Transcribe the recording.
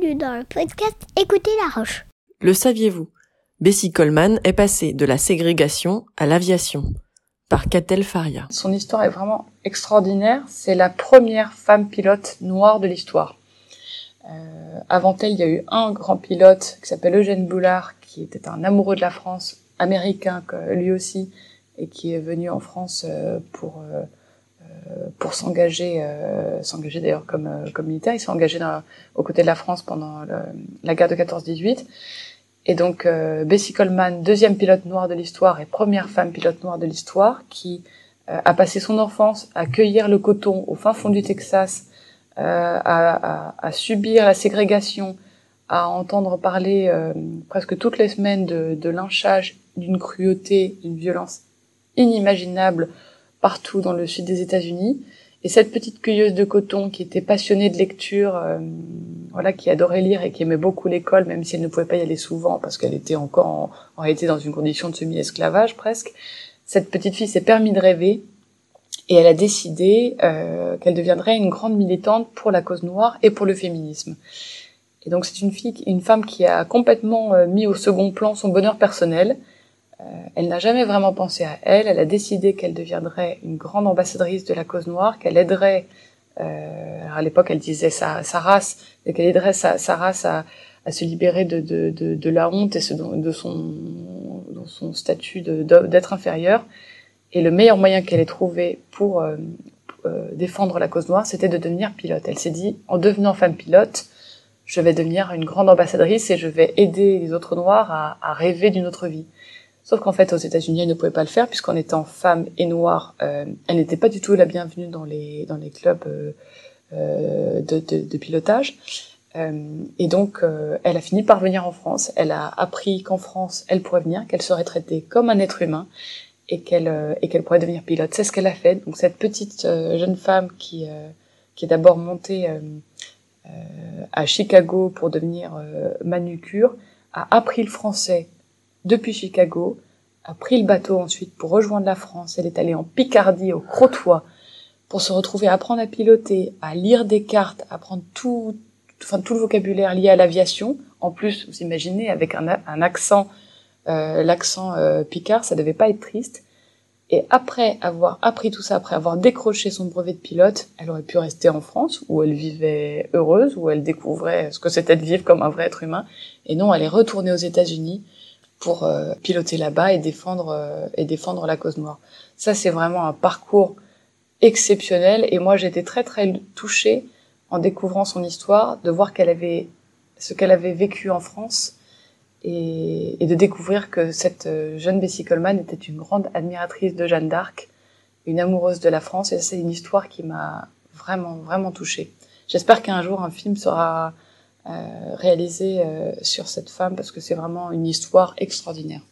bienvenue dans le podcast Écoutez la Roche. Le saviez-vous Bessie Coleman est passée de la ségrégation à l'aviation par Catel Faria. Son histoire est vraiment extraordinaire. C'est la première femme pilote noire de l'histoire. Euh, avant elle, il y a eu un grand pilote qui s'appelle Eugène Boulard, qui était un amoureux de la France, américain lui aussi, et qui est venu en France euh, pour euh, euh, pour s'engager, euh, s'engager d'ailleurs comme, euh, comme militaire. Il s'est engagé dans, aux côtés de la France pendant la guerre de 14-18. Et donc Bessie Coleman, deuxième pilote noire de l'histoire et première femme pilote noire de l'histoire, qui a passé son enfance à cueillir le coton au fin fond du Texas, à, à, à, subir la ségrégation, à entendre parler presque toutes les semaines de, de lynchage, d'une cruauté, d'une violence inimaginable partout dans le sud des États-Unis. Et cette petite cueilleuse de coton qui était passionnée de lecture, euh, voilà, qui adorait lire et qui aimait beaucoup l'école, même si elle ne pouvait pas y aller souvent parce qu'elle était encore en, réalité dans une condition de semi-esclavage presque. Cette petite fille s'est permis de rêver et elle a décidé euh, qu'elle deviendrait une grande militante pour la cause noire et pour le féminisme. Et donc c'est une fille, une femme qui a complètement euh, mis au second plan son bonheur personnel elle n'a jamais vraiment pensé à elle. Elle a décidé qu'elle deviendrait une grande ambassadrice de la cause noire, qu'elle aiderait. Euh, à l'époque, elle disait sa, sa race, et qu'elle aiderait sa, sa race à, à, se libérer de, de, de, de, la honte et de son, de son statut d'être inférieur. Et le meilleur moyen qu'elle ait trouvé pour euh, euh, défendre la cause noire, c'était de devenir pilote. Elle s'est dit, en devenant femme pilote, je vais devenir une grande ambassadrice et je vais aider les autres noirs à, à rêver d'une autre vie. Sauf qu'en fait, aux États-Unis, elle ne pouvait pas le faire puisqu'en étant femme et noire, euh, elle n'était pas du tout la bienvenue dans les dans les clubs euh, euh de, de, de, pilotage. Euh, et donc, elle a fini par venir en France. Elle a appris qu'en France, elle pourrait venir, qu'elle serait traitée comme un être humain et qu'elle et qu'elle pourrait devenir pilote. C'est ce qu'elle a fait. Donc, cette petite jeune femme qui qui est d'abord montée à Chicago pour devenir manucure a appris le français depuis Chicago, a pris le bateau ensuite pour rejoindre la France. Elle est allée en Picardie, au Crotoy, pour se retrouver à apprendre à piloter, à lire des cartes, à apprendre tout, enfin, tout le vocabulaire lié à l'aviation. En plus, vous imaginez, avec un, un accent, euh, l'accent euh, picard, ça devait pas être triste. Et après avoir appris tout ça, après avoir décroché son brevet de pilote, elle aurait pu rester en France, où elle vivait heureuse, où elle découvrait ce que c'était de vivre comme un vrai être humain. Et non, elle est retournée aux États-Unis, pour euh, piloter là-bas et défendre euh, et défendre la cause noire. Ça c'est vraiment un parcours exceptionnel et moi j'étais très très touchée en découvrant son histoire de voir ce qu'elle avait vécu en France et, et, de découvrir que cette euh, jeune Bessie Coleman était une grande admiratrice de Jeanne d'Arc, une amoureuse de la France et c'est une histoire qui m'a vraiment vraiment touchée. J'espère qu'un jour un film sera réalisé euh, sur cette femme parce que c'est vraiment une histoire extraordinaire.